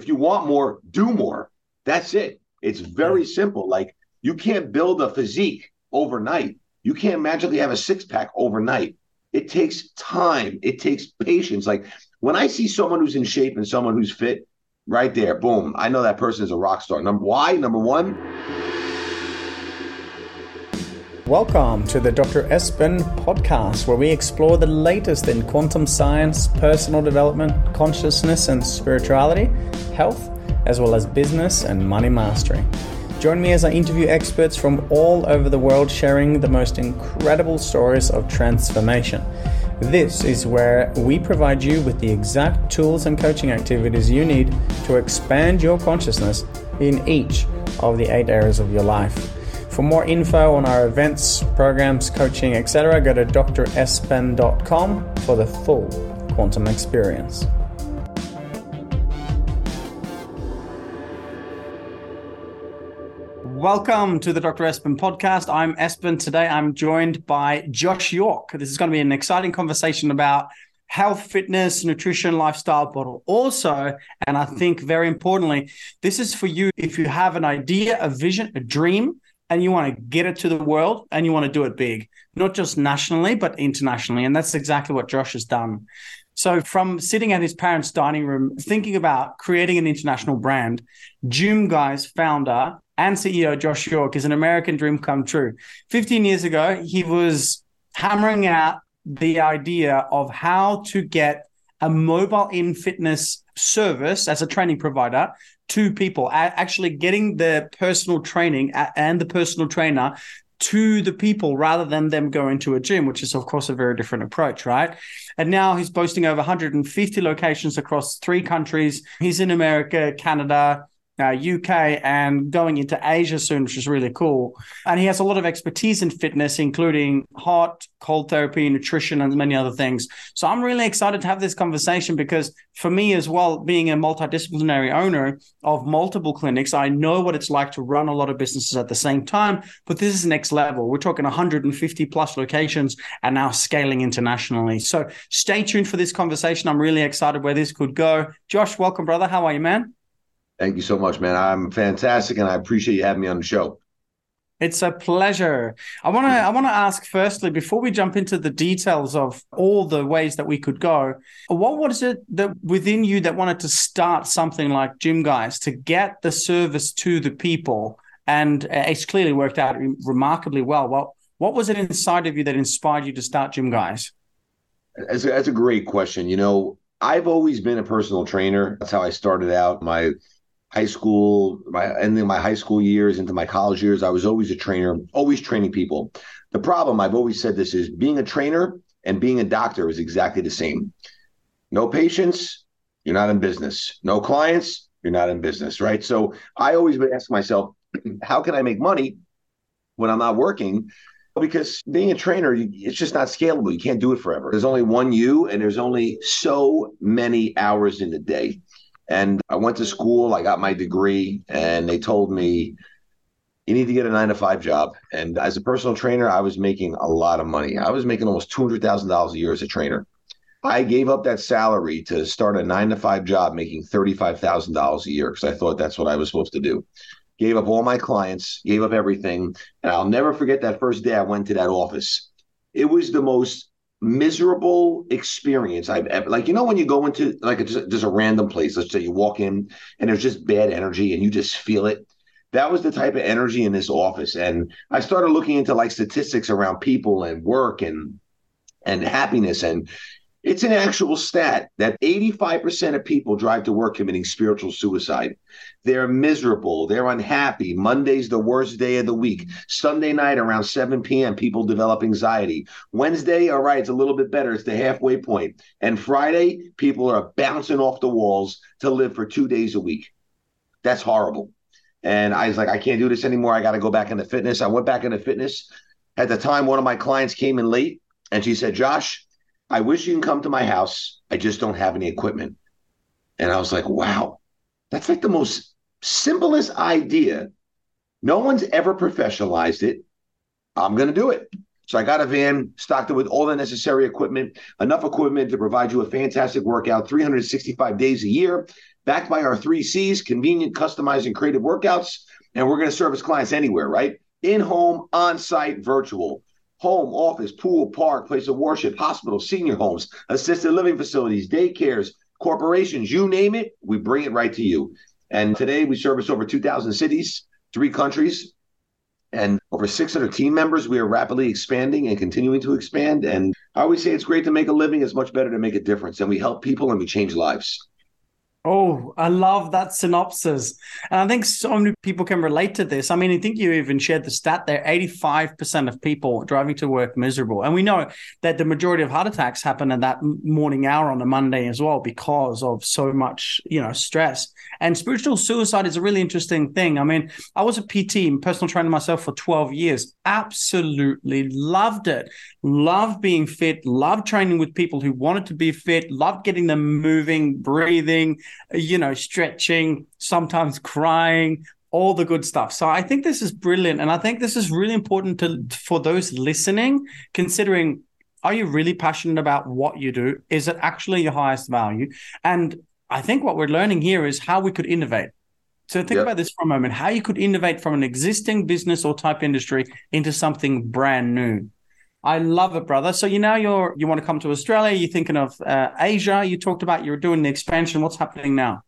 If you want more, do more. That's it. It's very simple. Like you can't build a physique overnight. You can't magically have a six pack overnight. It takes time. It takes patience. Like when I see someone who's in shape and someone who's fit, right there, boom, I know that person is a rock star. Number why? Number one. Welcome to the Dr. Espen podcast, where we explore the latest in quantum science, personal development, consciousness and spirituality, health, as well as business and money mastery. Join me as I interview experts from all over the world sharing the most incredible stories of transformation. This is where we provide you with the exact tools and coaching activities you need to expand your consciousness in each of the eight areas of your life. For more info on our events, programs, coaching, etc., go to drespen.com for the full quantum experience. Welcome to the Dr. Espen podcast. I'm Espen. Today I'm joined by Josh York. This is going to be an exciting conversation about health, fitness, nutrition, lifestyle, but also, and I think very importantly, this is for you if you have an idea, a vision, a dream, and you want to get it to the world and you want to do it big, not just nationally, but internationally. And that's exactly what Josh has done. So, from sitting at his parents' dining room, thinking about creating an international brand, GYMGUYZ founder and CEO Josh York is an American dream come true. 15 years ago, he was hammering out the idea of how to get a mobile in fitness service as a training provider to people, actually getting the personal training and the personal trainer to the people rather than them going to a gym, which is, of course, a very different approach, right? And now he's boasting over 150 locations across three countries. He's in America, Canada, uh, UK and going into Asia soon, which is really cool. And he has a lot of expertise in fitness, including hot, cold therapy, nutrition, and many other things. So I'm really excited to have this conversation because for me as well, being a multidisciplinary owner of multiple clinics, I know what it's like to run a lot of businesses at the same time. But this is next level. We're talking 150 plus locations and now scaling internationally. So stay tuned for this conversation. I'm really excited where this could go. Josh, welcome, brother. How are you, man? Thank you so much, man. I'm fantastic, and I appreciate you having me on the show. It's a pleasure. I want to I want to ask firstly before we jump into the details of all the ways that we could go. What was it that within you that wanted to start something like GYMGUYZ to get the service to the people? And uh, it's clearly worked out remarkably well. What what was it inside of you that inspired you to start GYMGUYZ? That's a, that's a great question. You know, I've always been a personal trainer. That's how I started out. My high school, my ending my high school years into my college years, I was always a trainer, always training people. The problem, I've always said this, is being a trainer and being a doctor is exactly the same. No patients, you're not in business. No clients, you're not in business, right? So I always would ask myself, how can I make money when I'm not working? Because being a trainer, it's just not scalable. You can't do it forever. There's only one you, and there's only so many hours in the day. And I went to school, I got my degree, and they told me, you need to get a nine to five job. And as a personal trainer, I was making a lot of money. I was making almost $200,000 a year as a trainer. I gave up that salary to start a nine to five job making $35,000 a year because I thought that's what I was supposed to do. Gave up all my clients, gave up everything. And I'll never forget that first day I went to that office. It was the most miserable experience I've ever like you know when you go into like a, just, just a random place let's say you walk in and there's just bad energy and you just feel it? That was the type of energy in this office. And I started looking into like statistics around people and work and and happiness. And it's an actual stat that 85% of people drive to work committing spiritual suicide. They're miserable. They're unhappy. Monday's the worst day of the week. Sunday night around 7 p.m., people develop anxiety. Wednesday, all right, it's a little bit better. It's the halfway point. And Friday, people are bouncing off the walls to live for two days a week. That's horrible. And I was like, I can't do this anymore. I got to go back into fitness. I went back into fitness. At the time, one of my clients came in late and she said, Josh, I wish you can come to my house. I just don't have any equipment. And I was like, wow, that's like the most simplest idea. No one's ever professionalized it. I'm going to do it. So I got a van, stocked it with all the necessary equipment, enough equipment to provide you a fantastic workout 365 days a year. backed by our three C's convenient, customized, and creative workouts. And we're going to service clients anywhere, right? In home, on site, virtual. Home, office, pool, park, place of worship, hospital, senior homes, assisted living facilities, daycares, corporations, you name it, we bring it right to you. And today we service over 2,000 cities, three countries, and over 600 team members. We are rapidly expanding and continuing to expand. And I always say it's great to make a living. It's much better to make a difference. And we help people and we change lives. Oh, I love that synopsis. And I think so many people can relate to this. I mean, I think you even shared the stat there 85% of people driving to work miserable. And we know that the majority of heart attacks happen at that morning hour on a Monday as well because of so much, you know, stress. And spiritual suicide is a really interesting thing. I mean, I was a PT, personal trainer myself for 12 years, absolutely loved it. Loved being fit, loved training with people who wanted to be fit, loved getting them moving, breathing you know, stretching, sometimes crying, all the good stuff. So I think this is brilliant. And I think this is really important to for those listening, considering are you really passionate about what you do? Is it actually your highest value? And I think what we're learning here is how we could innovate. So think yep. about this for a moment how you could innovate from an existing business or type industry into something brand new. I love it, brother. So you now you're you want to come to Australia. You're thinking of uh, Asia. You talked about you're doing the expansion. What's happening now?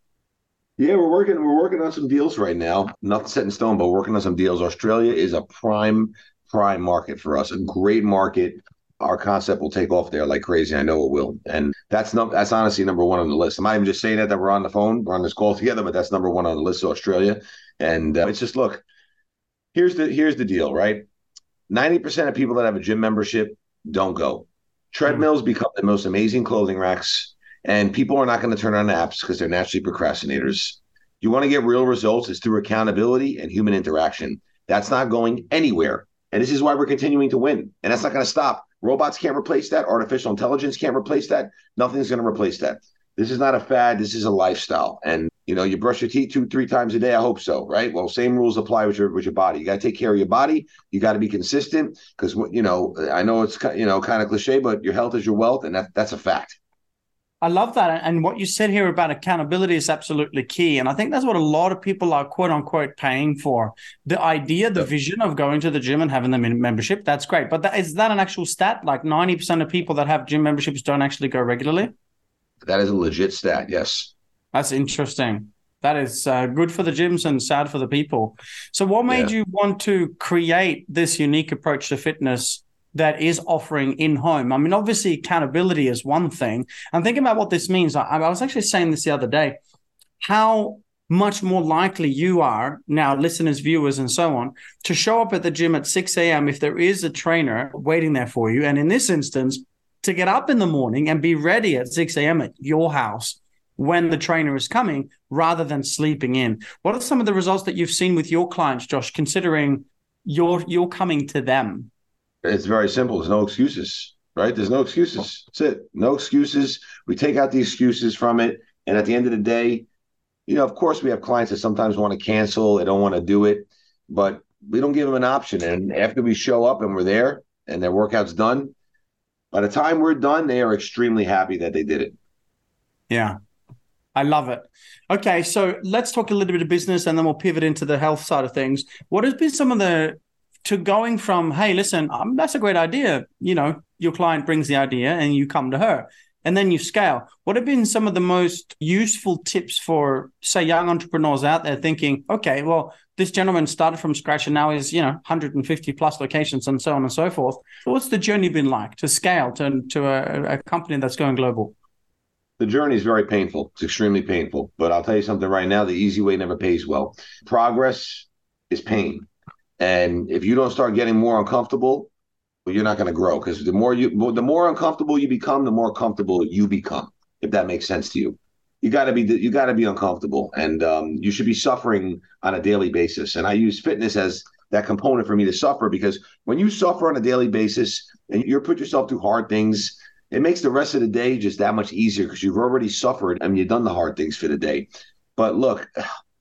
Yeah, we're working. We're working on some deals right now. Nothing set in stone, but working on some deals. Australia is a prime prime market for us. A great market. Our concept will take off there like crazy. I know it will, and that's not that's honestly number one on the list. I'm not even just saying that that we're on the phone, we're on this call together, but that's number one on the list. Australia, and uh, it's just look. Here's the here's the deal, right? 90% of people that have a gym membership don't go. Treadmills mm-hmm. become the most amazing clothing racks, and people are not going to turn on apps because they're naturally procrastinators. You want to get real results is through accountability and human interaction. That's not going anywhere. And this is why we're continuing to win. And that's not going to stop. Robots can't replace that. Artificial intelligence can't replace that. Nothing's going to replace that. This is not a fad. This is a lifestyle. And you know, you brush your teeth two, three times a day. I hope so, right? Well, same rules apply with your with your body. You got to take care of your body. You got to be consistent because you know I know it's you know kind of cliche, but your health is your wealth, and that that's a fact. I love that, and what you said here about accountability is absolutely key, and I think that's what a lot of people are quote unquote paying for. The idea, the vision of going to the gym and having them in membership, that's great. But that, is that an actual stat? Like ninety percent of people that have gym memberships don't actually go regularly. That is a legit stat. Yes. That's interesting. That is uh, good for the gyms and sad for the people. So, what made yeah. you want to create this unique approach to fitness that is offering in home? I mean, obviously, accountability is one thing. I'm thinking about what this means. I, I was actually saying this the other day. How much more likely you are now, listeners, viewers, and so on, to show up at the gym at 6 a.m. if there is a trainer waiting there for you. And in this instance, to get up in the morning and be ready at 6 a.m. at your house when the trainer is coming rather than sleeping in. What are some of the results that you've seen with your clients, Josh, considering you're you're coming to them? It's very simple. There's no excuses, right? There's no excuses. That's it. No excuses. We take out the excuses from it. And at the end of the day, you know, of course, we have clients that sometimes want to cancel, they don't want to do it, but we don't give them an option. And after we show up and we're there and their workout's done, by the time we're done, they are extremely happy that they did it. Yeah. I love it. Okay, so let's talk a little bit of business and then we'll pivot into the health side of things. What has been some of the to going from, hey, listen, um, that's a great idea. You know, your client brings the idea and you come to her and then you scale. What have been some of the most useful tips for, say, young entrepreneurs out there thinking, okay, well, this gentleman started from scratch and now is, you know, 150 plus locations and so on and so forth. What's the journey been like to scale to, to a, a company that's going global? The journey is very painful. It's extremely painful. But I'll tell you something right now the easy way never pays well. Progress is pain. And if you don't start getting more uncomfortable, well, you're not going to grow because the more you, the more uncomfortable you become, the more comfortable you become. If that makes sense to you, you got to be you got to be uncomfortable, and um, you should be suffering on a daily basis. And I use fitness as that component for me to suffer because when you suffer on a daily basis and you put yourself through hard things it makes the rest of the day just that much easier because you've already suffered and you've done the hard things for the day. But look,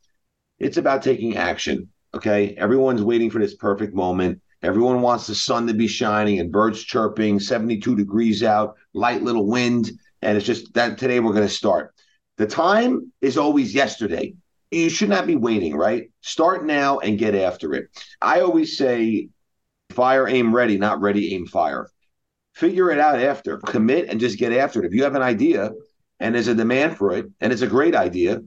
it's about taking action. Okay. Everyone's waiting for this perfect moment. Everyone wants the sun to be shining and birds chirping, 72 degrees out, light little wind. And it's just that today we're going to start. The time is always yesterday. You should not be waiting, right? Start now and get after it. I always say fire, aim ready, not ready, aim fire. Figure it out after. Commit and just get after it. If you have an idea and there's a demand for it and it's a great idea,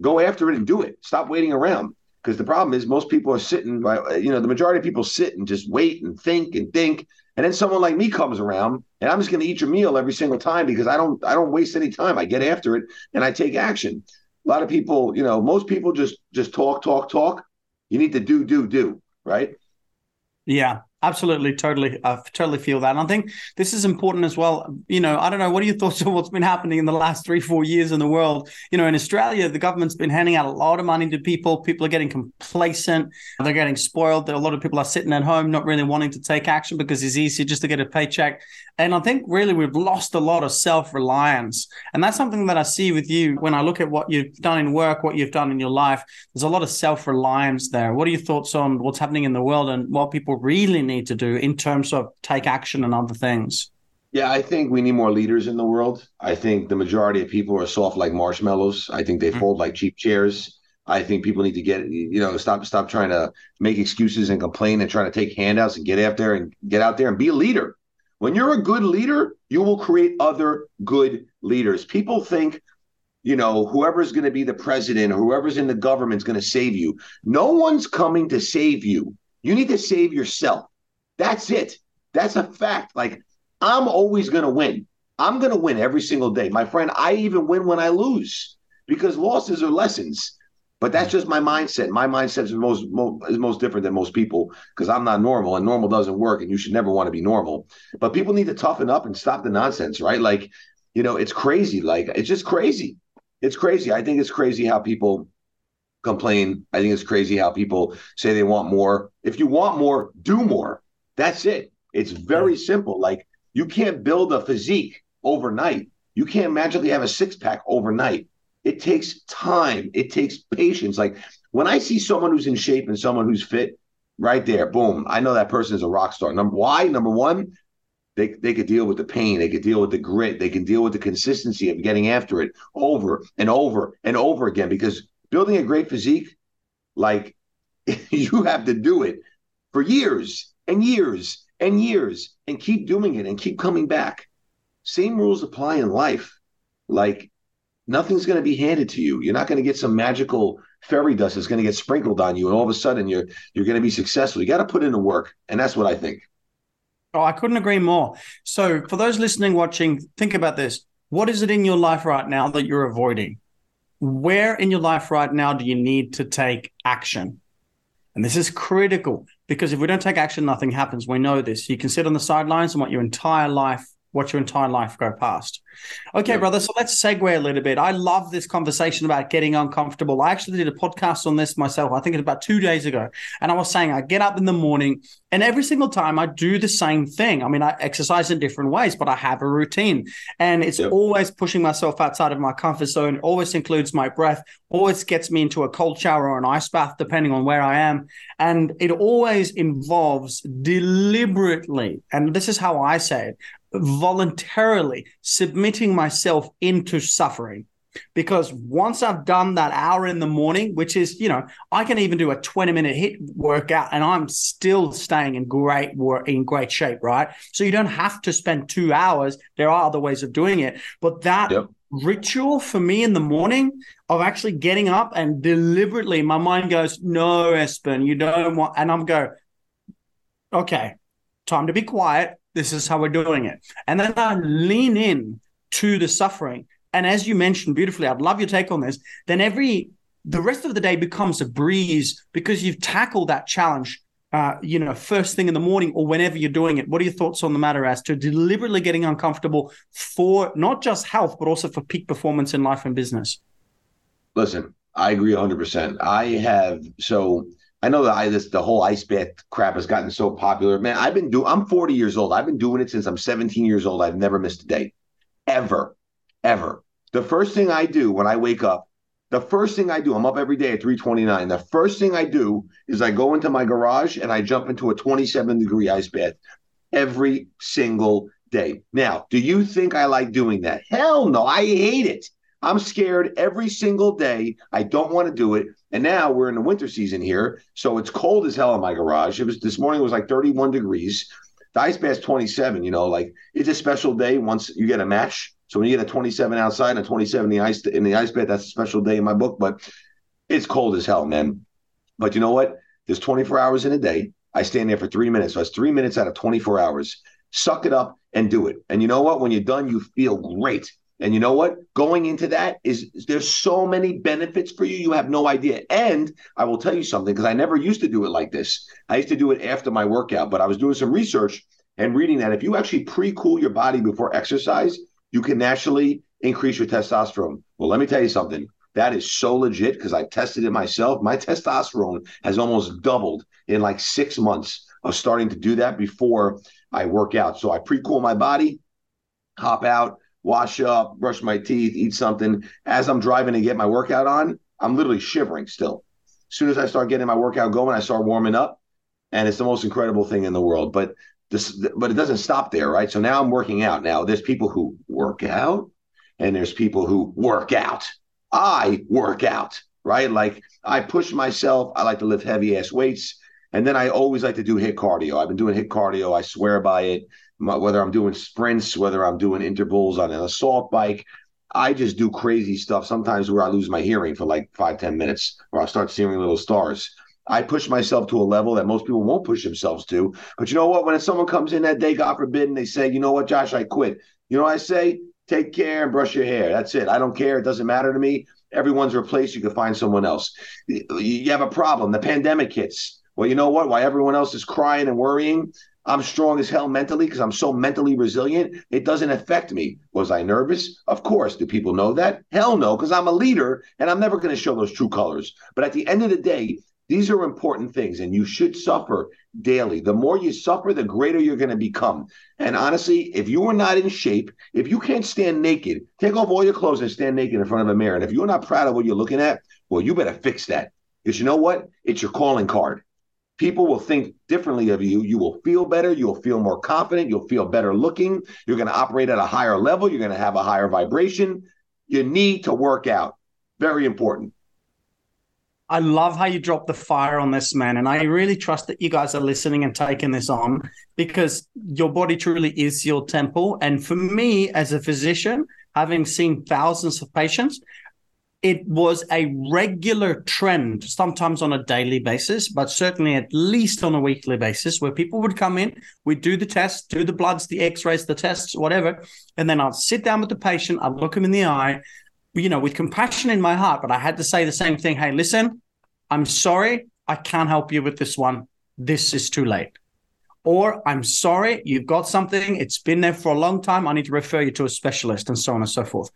go after it and do it. Stop waiting around. Because the problem is most people are sitting, by you know, the majority of people sit and just wait and think and think. And then someone like me comes around and I'm just going to eat your meal every single time because I don't I don't waste any time. I get after it and I take action. A lot of people, you know, most people just just talk, talk, talk. You need to do, do, do, right? Yeah. Absolutely, totally, I totally feel that. And I think this is important as well. You know, I don't know what are your thoughts on what's been happening in the last three, four years in the world. You know, in Australia, the government's been handing out a lot of money to people. People are getting complacent. They're getting spoiled. A lot of people are sitting at home, not really wanting to take action because it's easier just to get a paycheck. And I think really we've lost a lot of self reliance. And that's something that I see with you when I look at what you've done in work, what you've done in your life. There's a lot of self reliance there. What are your thoughts on what's happening in the world and what people really need to do in terms of take action and other things? Yeah, I think we need more leaders in the world. I think the majority of people are soft like marshmallows. I think they mm-hmm. fold like cheap chairs. I think people need to get you know stop stop trying to make excuses and complain and trying to take handouts and get out there and get out there and be a leader. When you're a good leader, you will create other good leaders. People think, you know, whoever's going to be the president or whoever's in the government is going to save you. No one's coming to save you. You need to save yourself. That's it. That's a fact. Like, I'm always going to win. I'm going to win every single day. My friend, I even win when I lose because losses are lessons. But that's just my mindset. My mindset is most is most different than most people because I'm not normal, and normal doesn't work, and you should never want to be normal. But people need to toughen up and stop the nonsense, right? Like, you know, it's crazy. Like, it's just crazy. It's crazy. I think it's crazy how people complain. I think it's crazy how people say they want more. If you want more, do more. That's it. It's very simple. Like, you can't build a physique overnight. You can't magically have a six pack overnight it takes time. It takes patience. Like when I see someone who's in shape and someone who's fit, right there, boom, I know that person is a rock star. Number why? Number one, they they could deal with the pain, they could deal with the grit, they can deal with the consistency of getting after it over and over and over again. Because building a great physique, like you have to do it for years and years and years and keep doing it and keep coming back. Same rules apply in life. Like nothing's going to be handed to you. You're not going to get some magical fairy dust that's going to get sprinkled on you, and all of a sudden you're you're going to be successful. You got to put in the work, and that's what I think. Oh, I couldn't agree more. So, for those listening, watching, think about this. What is it in your life right now that you're avoiding? Where in your life right now do you need to take action? And this is critical because if we don't take action, nothing happens. We know this. You can sit on the sidelines and want your entire life watch your entire life go past. Okay, yeah. brother. So let's segue a little bit. I love this conversation about getting uncomfortable. I actually did a podcast on this myself. I think it's about two days ago. And I was saying I get up in the morning and every single time I do the same thing. I mean, I exercise in different ways, but I have a routine. And it's yeah. always pushing myself outside of my comfort zone. It always includes my breath, always gets me into a cold shower or an ice bath, depending on where I am. And it always involves deliberately, and this is how I say it, voluntarily submitting myself into suffering. Because once I've done that hour in the morning, which is, you know, I can even do a 20 minute HIIT workout and I'm still staying in great work, in great shape, right? So you don't have to spend two hours. There are other ways of doing it. But that yep. ritual for me in the morning of actually getting up and deliberately, my mind goes, no, Espen, you don't want, and I'm go, okay, time to be quiet this is how we're doing it. And then I lean in to the suffering. And as you mentioned beautifully, I'd love your take on this. Then every the rest of the day becomes a breeze because you've tackled that challenge. Uh, you know, first thing in the morning or whenever you're doing it. What are your thoughts on the matter as to deliberately getting uncomfortable for not just health, but also for peak performance in life and business? Listen, I agree 100%. I have so I know that I this the whole ice bath crap has gotten so popular. Man, I've been doing I'm 40 years old. I've been doing it since I'm 17 years old. I've never missed a day. Ever. Ever. The first thing I do when I wake up, the first thing I do, I'm up every day at 329. The first thing I do is I go into my garage and I jump into a 27 degree ice bath every single day. Now, do you think I like doing that? Hell no, I hate it. I'm scared every single day. I don't want to do it. And now we're in the winter season here, so it's cold as hell in my garage. It was this morning was like 31 degrees. The ice bath's 27. You know, like it's a special day once you get a match. So when you get a 27 outside and a 27 in the ice in the ice bath, that's a special day in my book. But it's cold as hell, man. But you know what? There's 24 hours in a day. I stand there for three minutes. So that's three minutes out of 24 hours. Suck it up and do it. And you know what? When you're done, you feel great. And you know what? Going into that is there's so many benefits for you, you have no idea. And I will tell you something because I never used to do it like this. I used to do it after my workout, but I was doing some research and reading that if you actually pre-cool your body before exercise, you can naturally increase your testosterone. Well, let me tell you something. That is so legit because I tested it myself. My testosterone has almost doubled in like six months of starting to do that before I work out. So I pre-cool my body, hop out, wash up, brush my teeth, eat something. As I'm driving to get my workout on, I'm literally shivering still. As soon as I start getting my workout going, I start warming up, and it's the most incredible thing in the world. But this, but it doesn't stop there, right? So now I'm working out. Now there's people who work out, and there's people who work out. I work out, right? Like I push myself. I like to lift heavy ass weights. And then I always like to do HIIT cardio. I've been doing HIIT cardio. I swear by it whether I'm doing sprints, whether I'm doing intervals on an assault bike. I just do crazy stuff sometimes where I lose my hearing for like five, ten minutes, or I'll start seeing little stars. I push myself to a level that most people won't push themselves to. But you know what? When someone comes in that day, God forbid, and they say, you know what, Josh, I quit. You know what I say? Take care and brush your hair. That's it. I don't care. It doesn't matter to me. Everyone's replaced. You can find someone else. You have a problem. The pandemic hits. Well, you know what? Why everyone else is crying and worrying, I'm strong as hell mentally because I'm so mentally resilient. It doesn't affect me. Was I nervous? Of course. Do people know that? Hell no, because I'm a leader and I'm never going to show those true colors. But at the end of the day, these are important things and you should suffer daily. The more you suffer, the greater you're going to become. And honestly, if you are not in shape, if you can't stand naked, take off all your clothes and stand naked in front of a mirror. And if you're not proud of what you're looking at, well, you better fix that. Because you know what? It's your calling card people will think differently of you. You will feel better. You'll feel more confident. You'll feel better looking. You're going to operate at a higher level. You're going to have a higher vibration. You need to work out. Very important. I love how you drop the fire on this, man. And I really trust that you guys are listening and taking this on because your body truly is your temple. And for me, as a physician, having seen thousands of patients, it was a regular trend, sometimes on a daily basis, but certainly at least on a weekly basis, where people would come in, we'd do the tests, do the bloods, the x rays, the tests, whatever. And then I'd sit down with the patient, I'd look him in the eye, you know, with compassion in my heart. But I had to say the same thing Hey, listen, I'm sorry, I can't help you with this one. This is too late or I'm sorry, you've got something, it's been there for a long time, I need to refer you to a specialist, and so on and so forth.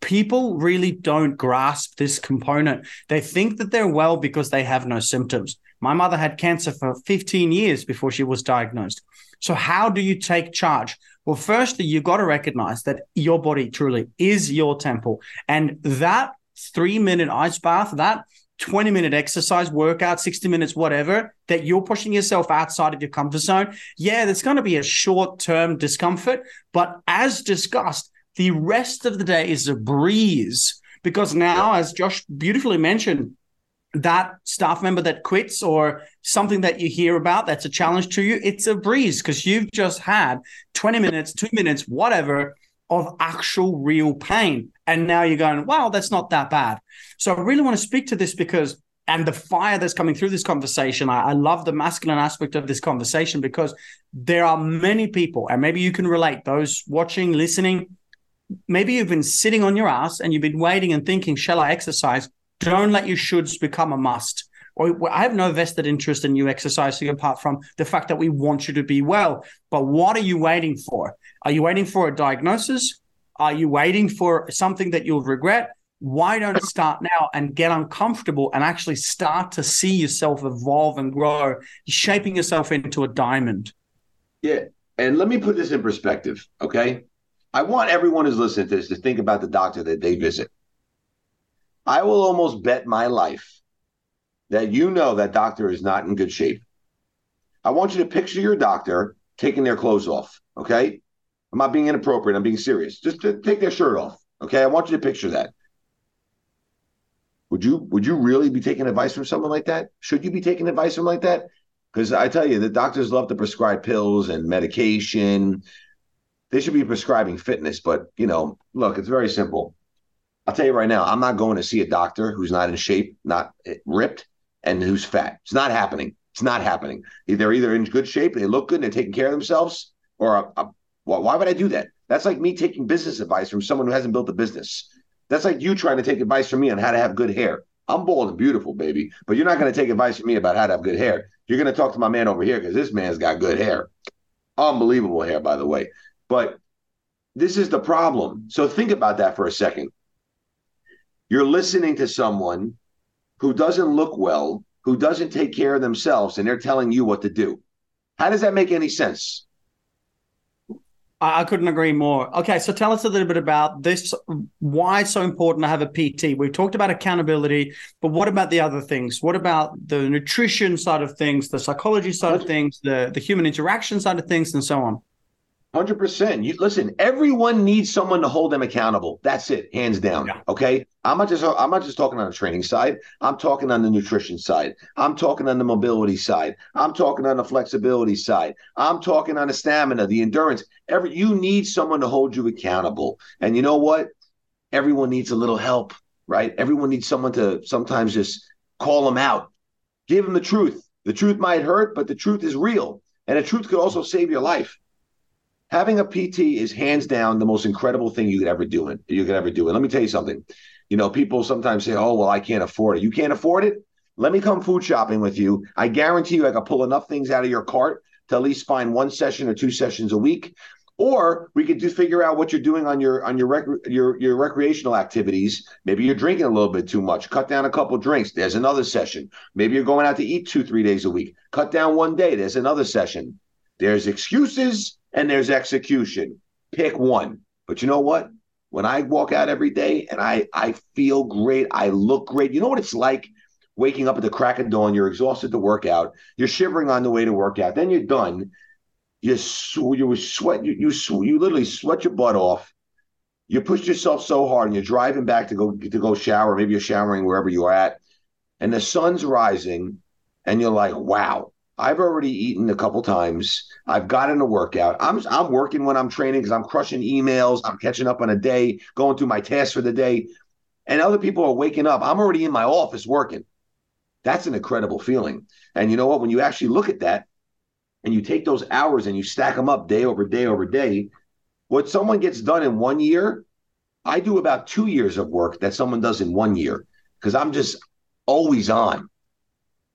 People really don't grasp this component. They think that they're well because they have no symptoms. My mother had cancer for 15 years before she was diagnosed. So, how do you take charge? Well, firstly, you've got to recognize that your body truly is your temple. And that three minute ice bath, that 20 minute exercise, workout, 60 minutes, whatever, that you're pushing yourself outside of your comfort zone, yeah, there's going to be a short term discomfort. But as discussed, the rest of the day is a breeze because now, as Josh beautifully mentioned, that staff member that quits or something that you hear about that's a challenge to you, it's a breeze because you've just had 20 minutes, two minutes, whatever of actual real pain. And now you're going, wow, that's not that bad. So I really want to speak to this because, and the fire that's coming through this conversation, I, I love the masculine aspect of this conversation because there are many people, and maybe you can relate, those watching, listening, maybe you've been sitting on your ass and you've been waiting and thinking, shall I exercise? Don't let your shoulds become a must. Or I have no vested interest in you exercising apart from the fact that we want you to be well. But what are you waiting for? Are you waiting for a diagnosis? Are you waiting for something that you'll regret? Why don't start now and get uncomfortable and actually start to see yourself evolve and grow, shaping yourself into a diamond? Yeah. And let me put this in perspective. Okay. I want everyone who's listening to this to think about the doctor that they visit. I will almost bet my life that you know that doctor is not in good shape. I want you to picture your doctor taking their clothes off. Okay. I'm not being inappropriate. I'm being serious. Just to take their shirt off. Okay. I want you to picture that. Would you would you really be taking advice from someone like that? Should you be taking advice from like that? Because I tell you, the doctors love to prescribe pills and medication. They should be prescribing fitness, but you know, look, it's very simple. I'll tell you right now, I'm not going to see a doctor who's not in shape, not eh, ripped, and who's fat. It's not happening. It's not happening. They're either in good shape, they look good, and they're taking care of themselves, or a, why would I do that? That's like me taking business advice from someone who hasn't built a business. That's like you trying to take advice from me on how to have good hair. I'm bald and beautiful, baby, but you're not going to take advice from me about how to have good hair. You're going to talk to my man over here because this man's got good hair. Unbelievable hair, by the way. But this is the problem. So think about that for a second. You're listening to someone who doesn't look well, who doesn't take care of themselves, and they're telling you what to do. How does that make any sense? I couldn't agree more. Okay, so tell us a little bit about this. Why it's so important to have a PT? We've talked about accountability, but what about the other things? What about the nutrition side of things, the psychology side of things, the the human interaction side of things, and so on? Hundred percent. You listen. Everyone needs someone to hold them accountable. That's it, hands down. Yeah. Okay. I'm not just. I'm not just talking on the training side. I'm talking on the nutrition side. I'm talking on the mobility side. I'm talking on the flexibility side. I'm talking on the stamina, the endurance. Every you need someone to hold you accountable. And you know what? Everyone needs a little help, right? Everyone needs someone to sometimes just call them out, give them the truth. The truth might hurt, but the truth is real, and the truth could also save your life having a PT is hands down the most incredible thing you could ever do. It you could ever do. And let me tell you something. You know, people sometimes say, "Oh, well, I can't afford it." You can't afford it. Let me come food shopping with you. I guarantee you, I can pull enough things out of your cart to at least find one session or two sessions a week. Or we could just figure out what you're doing on your on your rec- your your recreational activities. Maybe you're drinking a little bit too much. Cut down a couple drinks. There's another session. Maybe you're going out to eat two three days a week. Cut down one day. There's another session. There's excuses and there's execution. Pick one. But you know what? When I walk out every day and I I feel great, I look great. You know what it's like waking up at the crack of dawn, you're exhausted to work out, you're shivering on the way to work out, then you're done. You you sweat you you you literally sweat your butt off. You push yourself so hard and you're driving back to go to go shower, maybe you're showering wherever you're at, and the sun's rising and you're like, "Wow, I've already eaten a couple times. I've gotten a workout. I'm I'm working when I'm training because I'm crushing emails. I'm catching up on a day, going through my tasks for the day, and other people are waking up. I'm already in my office working. That's an incredible feeling. And you know what? When you actually look at that, and you take those hours and you stack them up day over day over day, what someone gets done in one year, I do about two years of work that someone does in one year because I'm just always on.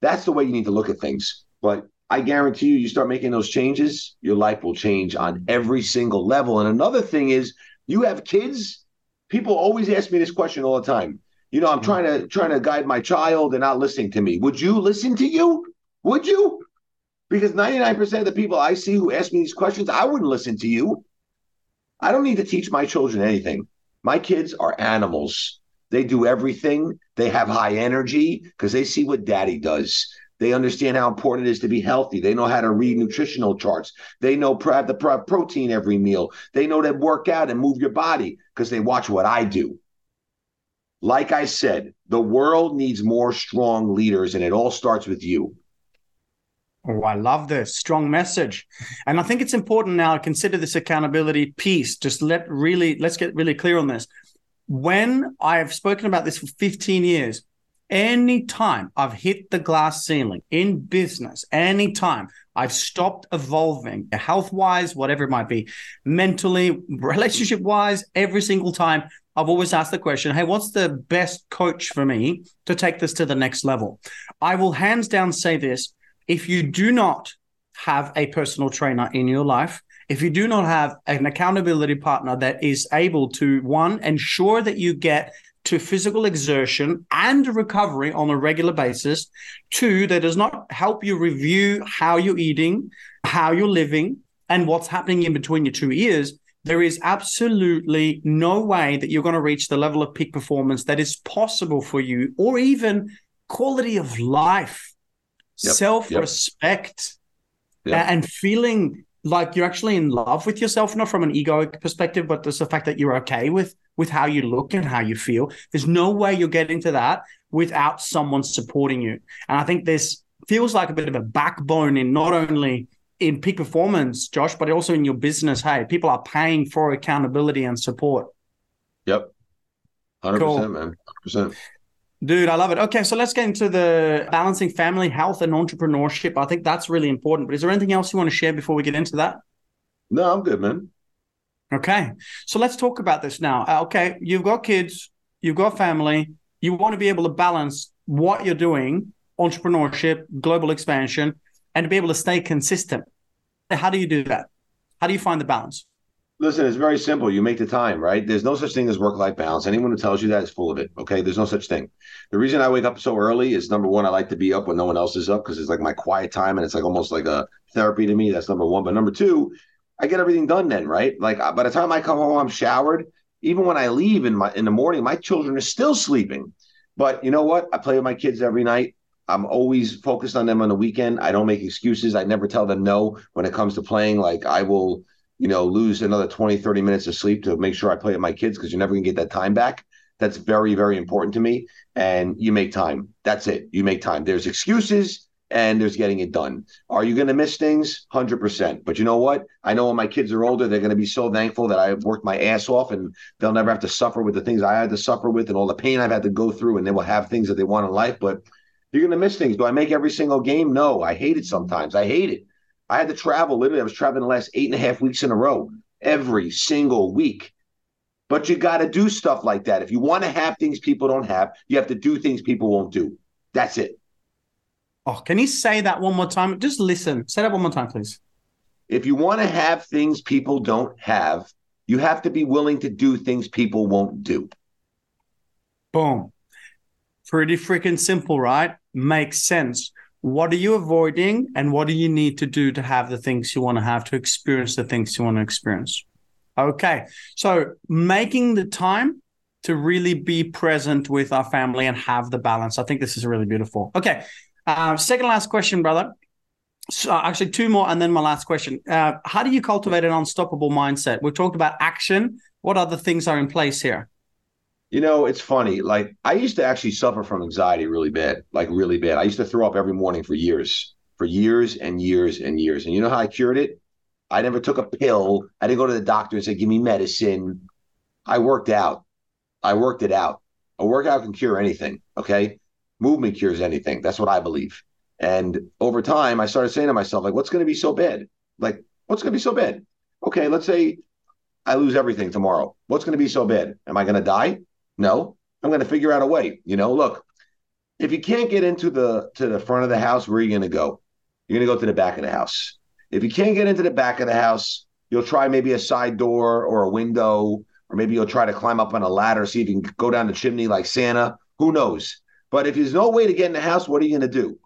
That's the way you need to look at things. But I guarantee you, you start making those changes, your life will change on every single level. And another thing is, you have kids. People always ask me this question all the time. You know, I'm mm-hmm. trying to trying to guide my child. They're not listening to me. Would you listen to you? Would you? Because 99% of the people I see who ask me these questions, I wouldn't listen to you. I don't need to teach my children anything. My kids are animals. They do everything. They have high energy because they see what daddy does. They understand how important it is to be healthy. They know how to read nutritional charts. They know have the protein every meal. They know to work out and move your body because they watch what I do. Like I said, the world needs more strong leaders, and it all starts with you. Oh, I love this strong message. And I think it's important now to consider this accountability piece. Just let really, let's get really clear on this. When I have spoken about this for 15 years, anytime I've hit the glass ceiling in business, anytime I've stopped evolving health wise, whatever it might be, mentally, relationship wise, every single time, I've always asked the question hey, what's the best coach for me to take this to the next level? I will hands down say this if you do not have a personal trainer in your life, if you do not have an accountability partner that is able to one ensure that you get to physical exertion and recovery on a regular basis. Two, that does not help you review how you're eating, how you're living, and what's happening in between your two ears. There is absolutely no way that you're going to reach the level of peak performance that is possible for you, or even quality of life, yep. self respect, yep. and feeling like you're actually in love with yourself, not from an egoic perspective, but just the fact that you're okay with with how you look and how you feel. There's no way you're getting to that without someone supporting you. And I think this feels like a bit of a backbone in not only in peak performance, Josh, but also in your business. Hey, people are paying for accountability and support. Yep. 100%, cool. man. 100%. Dude, I love it. Okay, so let's get into the balancing family, health, and entrepreneurship. I think that's really important. But is there anything else you want to share before we get into that? No, I'm good, man. Okay, so let's talk about this now. Uh, okay, you've got kids, you've got family, you want to be able to balance what you're doing, entrepreneurship, global expansion, and to be able to stay consistent. How do you do that? How do you find the balance? Listen, it's very simple. You make the time, right? There's no such thing as work life balance. Anyone who tells you that is full of it. Okay. There's no such thing. The reason I wake up so early is number one, I like to be up when no one else is up because it's like my quiet time and it's like almost like a therapy to me. That's number one. But number two, I get everything done then, right? Like uh, by the time I come home, I'm showered. Even when I leave in my in the morning, my children are still sleeping. But you know what? I play with my kids every night. I'm always focused on them on the weekend. I don't make excuses. I never tell them no when it comes to playing. Like I will you know, lose another 20, 30 minutes of sleep to make sure I play with my kids because you're never going to get that time back. That's very, very important to me. And you make time. That's it. You make time. There's excuses and there's getting it done. Are you going to miss things? 100%. But you know what? I know when my kids are older, they're going to be so thankful that I worked my ass off and they'll never have to suffer with the things I had to suffer with and all the pain I've had to go through. And they will have things that they want in life. But you're going to miss things. Do I make every single game? No. I hate it sometimes. I hate it. I had to travel. Literally, I was traveling the last eight and a half weeks in a row, every single week. But you got to do stuff like that. If you want to have things people don't have, you have to do things people won't do. That's it. Oh, can you say that one more time? Just listen. Say that one more time, please. If you want to have things people don't have, you have to be willing to do things people won't do. Boom. Pretty freaking simple, right? Makes sense what are you avoiding and what do you need to do to have the things you want to have to experience the things you want to experience? Okay so making the time to really be present with our family and have the balance. I think this is really beautiful. Okay uh, second last question brother. So actually two more and then my last question. Uh, how do you cultivate an unstoppable mindset? We talked about action. What other things are in place here you know, it's funny. Like I used to actually suffer from anxiety really bad, like really bad. I used to throw up every morning for years, for years and years and years. And you know how I cured it? I never took a pill. I didn't go to the doctor and say, give me medicine. I worked out. I worked it out. A workout can cure anything. Okay. Movement cures anything. That's what I believe. And over time, I started saying to myself, like, what's going to be so bad? Like, what's going to be so bad? Okay, let's say I lose everything tomorrow. What's going to be so bad? Am I going to die? No, I'm going to figure out a way. You know, look, if you can't get into the to the front of the house, where are you going to go? You're going to go to the back of the house. If you can't get into the back of the house, you'll try maybe a side door or a window, or maybe you'll try to climb up on a ladder, see if you can go down the chimney like Santa. Who knows? But if there's no way to get in the house, what are you going to do?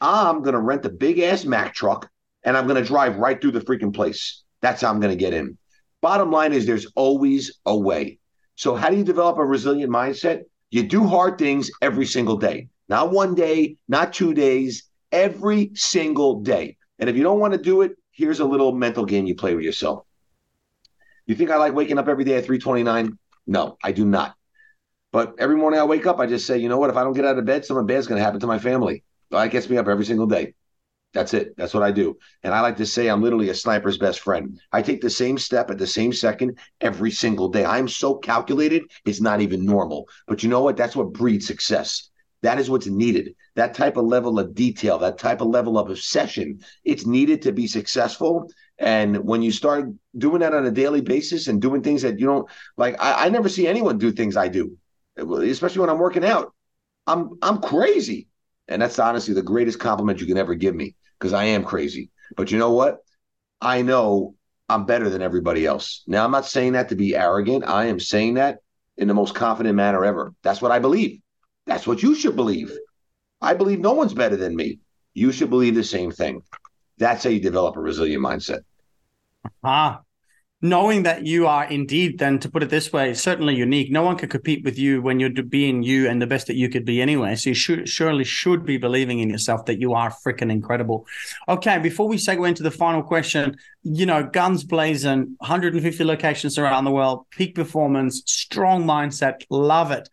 I'm going to rent a big ass Mack truck and I'm going to drive right through the freaking place. That's how I'm going to get in. Bottom line is there's always a way. So, how do you develop a resilient mindset? You do hard things every single day, not one day, not two days, every single day. And if you don't want to do it, here's a little mental game you play with yourself. You think I like waking up every day at 329? No, I do not. But every morning I wake up, I just say, you know what? If I don't get out of bed, something bad's going to happen to my family. That gets me up every single day. That's it. That's what I do. And I like to say I'm literally a sniper's best friend. I take the same step at the same second every single day. I'm so calculated, it's not even normal. But you know what? That's what breeds success. That is what's needed. That type of level of detail, that type of level of obsession, it's needed to be successful. And when you start doing that on a daily basis and doing things that you don't like, I, I never see anyone do things I do, especially when I'm working out. I'm I'm crazy. And that's honestly the greatest compliment you can ever give me because I am crazy. But you know what? I know I'm better than everybody else. Now, I'm not saying that to be arrogant. I am saying that in the most confident manner ever. That's what I believe. That's what you should believe. I believe no one's better than me. You should believe the same thing. That's how you develop a resilient mindset. Ah, knowing that you are indeed, then to put it this way, certainly unique. No one can compete with you when you're being you and the best that you could be anyway. So you should surely should be believing in yourself that you are freaking incredible. Okay, before we segue into the final question, you know, guns blazing, 150 locations around the world, peak performance, strong mindset, love it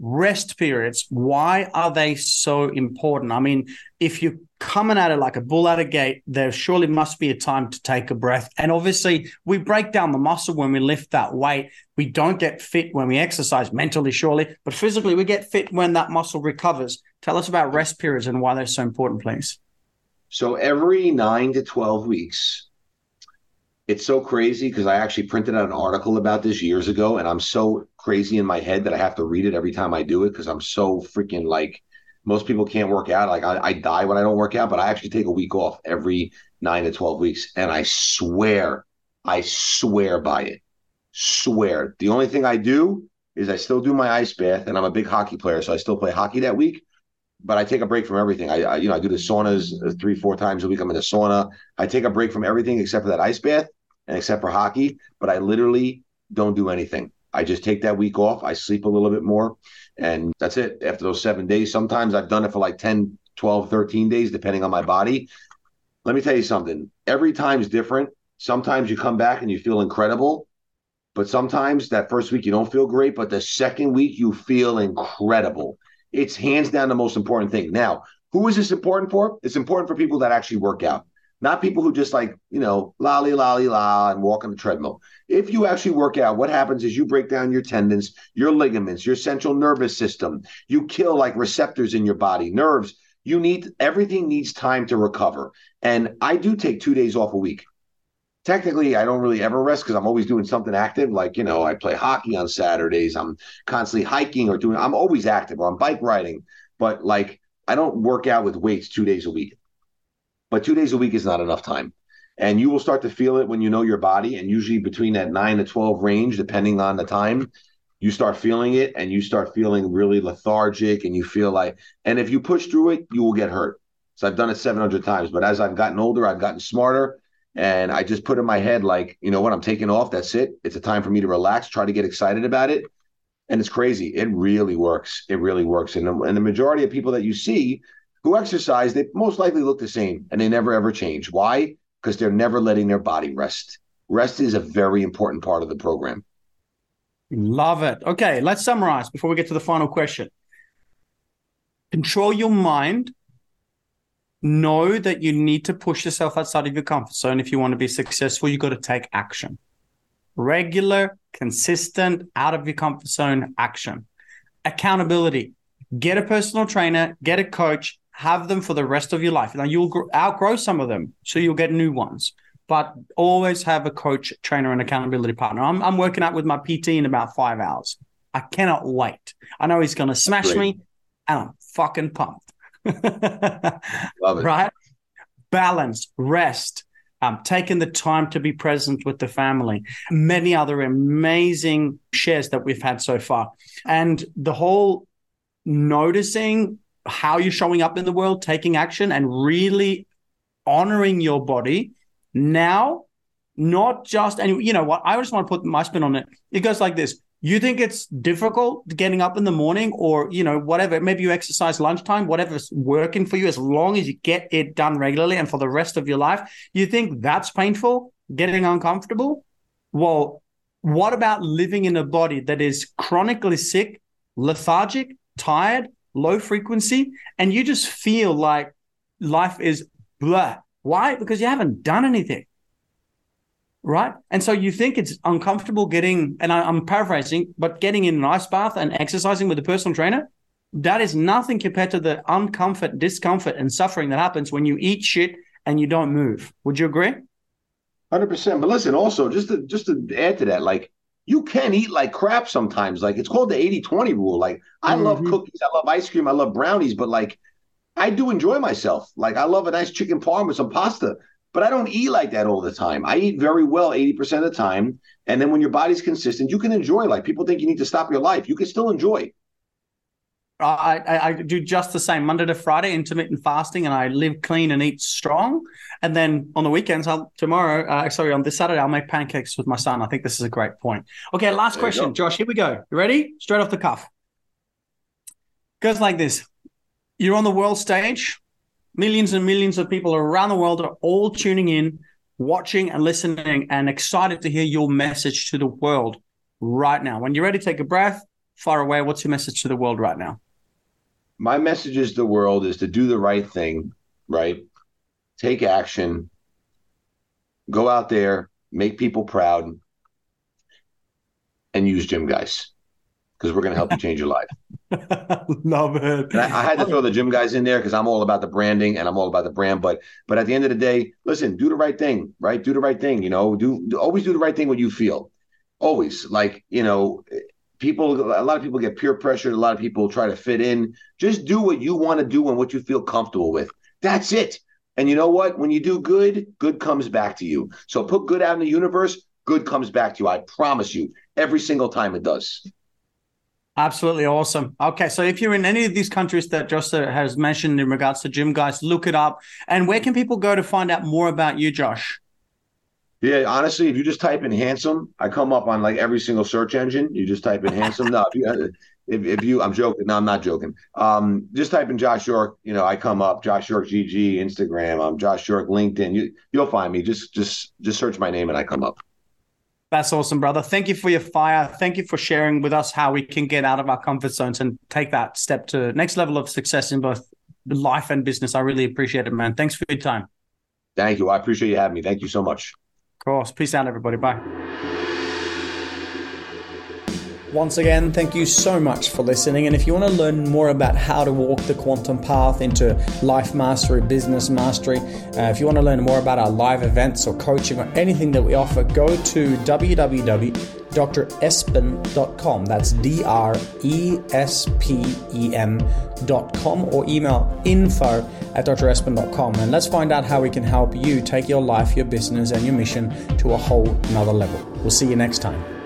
rest periods why are they so important? I mean if you're coming at it like a bull at a gate there surely must be a time to take a breath. And obviously we break down the muscle when we lift that weight. We don't get fit when we exercise mentally surely but physically we get fit when that muscle recovers. Tell us about rest periods and why they're so important please. So every 9 to 12 weeks it's so crazy because I actually printed out an article about this years ago, and I'm so crazy in my head that I have to read it every time I do it because I'm so freaking like most people can't work out. Like I, I, die when I don't work out, but I actually take a week off every nine to 12 weeks. And I swear, I swear by it. Swear. The only thing I do is I still do my ice bath, and I'm a big hockey player, so I still play hockey that week. But I take a break from everything. I, I you know, I do the saunas uh, three, four times a week. I'm in the sauna. I take a break from everything except for that ice bath and except for hockey, but I literally don't do anything. I just take that week off. I sleep a little bit more, and that's it. After those seven days, sometimes I've done it for like 10, 12, 13 days, depending on my body. Let me tell you something every time is different. Sometimes you come back and you feel incredible, but sometimes that first week you don't feel great, but the second week you feel incredible. It's hands down the most important thing. Now, who is this important for? It's important for people that actually work out not people who just like, you know, lolly, lolly, la, and walk on the treadmill. If you actually work out, what happens is you break down your tendons, your ligaments, your central nervous system. You kill like receptors in your body, nerves. You need everything needs time to recover. And I do take two days off a week. Technically, I don't really ever rest because I'm always doing something active. Like, you know, I play hockey on Saturdays. I'm constantly hiking or doing, I'm always active or I'm bike riding. But like, I don't work out with weights two days a week but two days a week is not enough time. And you will start to feel it when you know your body. And usually between that nine to 12 range, depending on the time, you start feeling it and you start feeling really lethargic and you feel like, and if you push through it, you will get hurt. So I've done it 700 times. But as I've gotten older, I've gotten smarter. And I just put in my head, like, you know what, I'm taking off. That's it. It's a time for me to relax, try to get excited about it. And it's crazy. It really works. It really works. And, and the majority of people that you see who exercise, they most likely look the same and they never ever change. Why? Because they're never letting their body rest. Rest is a very important part of the program. Love it. Okay, let's summarize before we get to the final question. Control your mind. Know that you need to push yourself outside of your comfort zone if you want to be successful. You've got to take action. Regular, consistent, out of your comfort zone action. Accountability. Get a personal trainer, get a coach, have them for the rest of your life. Now you'll outgrow some of them, so you'll get new ones. But always have a coach, trainer, and accountability partner. I'm, I'm working out with my PT in about five hours. I cannot wait. I know he's going to smash Great. me, and I'm fucking pumped. Love it. Right? Balance, rest, um, taking the time to be present with the family, many other amazing shares that we've had so far. And the whole noticing how you're showing up in the world, taking action, and really honoring your body now, not just, and you know what, I just want to put my spin on it. It goes like this. You think it's difficult getting up in the morning or, you know, whatever, maybe you exercise lunchtime, whatever's working for you, as long as you get it done regularly and for the rest of your life, you think that's painful, getting uncomfortable? Well, what about living in a body that is chronically sick, lethargic, tired, low frequency, and you just feel like life is blah. Why? Because you haven't done anything. Right. And so you think it's uncomfortable getting, and I, I'm paraphrasing, but getting in an ice bath and exercising with a personal trainer, that is nothing compared to the uncomfort, discomfort, and suffering that happens when you eat shit and you don't move. Would you agree? Hundred percent. But listen, also just to just to add to that, like you can eat like crap sometimes. Like it's called the 80 20 rule. Like I mm-hmm. love cookies, I love ice cream, I love brownies, but like I do enjoy myself. Like I love a nice chicken parm with some pasta, but I don't eat like that all the time. I eat very well 80% of the time. And then when your body's consistent, you can enjoy. Like people think you need to stop your life, you can still enjoy. I, I, I, do just the same Monday to Friday, intermittent fasting, and I live clean and eat strong. And then on the weekends, I'll tomorrow, uh, sorry, on this Saturday, I'll make pancakes with my son. I think this is a great point. Okay, last there question, Josh. Here we go. You ready? Straight off the cuff. Goes like this: You're on the world stage. Millions and millions of people around the world are all tuning in, watching and listening, and excited to hear your message to the world right now. When you're ready, take a breath. Far away. What's your message to the world right now? My message is to the world is to do the right thing, right? Take action. Go out there, make people proud, and use GYMGUYZ because we're going to help you change your life. Love it. I, I, had to throw the GYMGUYZ in there because I'm all about the branding and I'm all about the brand. But but at the end of the day, listen, do the right thing, right? Do the right thing. You know, do, do always do the right thing when you feel. Always, like you know, people. A lot of people get peer pressured. A lot of people try to fit in. Just do what you want to do and what you feel comfortable with. That's it. And you know what? When you do good, good comes back to you. So put good out in the universe. Good comes back to you. I promise you. Every single time it does. Absolutely awesome. Okay, so if you're in any of these countries that Josh has mentioned in regards to GYMGUYZ, look it up. And where can people go to find out more about you, Josh? Yeah, honestly, if you just type in handsome, I come up on like every single search engine. You just type in handsome. No, if you, if, if you, I'm joking. No, I'm not joking. Um, just type in Josh York. You know, I come up. Josh York GG Instagram. I'm Josh York LinkedIn. You, you'll find me. Just, just, just search my name and I come up. That's awesome, brother. Thank you for your fire. Thank you for sharing with us how we can get out of our comfort zones and take that step to next level of success in both life and business. I really appreciate it, man. Thanks for your time. Thank you. I appreciate you having me. Thank you so much. Of course. Peace out, everybody. Bye. Once again, thank you so much for listening. And if you want to learn more about how to walk the quantum path into life mastery, business mastery, uh, if you want to learn more about our live events or coaching or anything that we offer, go to www.drespen.com. That's D R E S P E N.com or email info at drespen.com. And let's find out how we can help you take your life, your business, and your mission to a whole another level. We'll see you next time.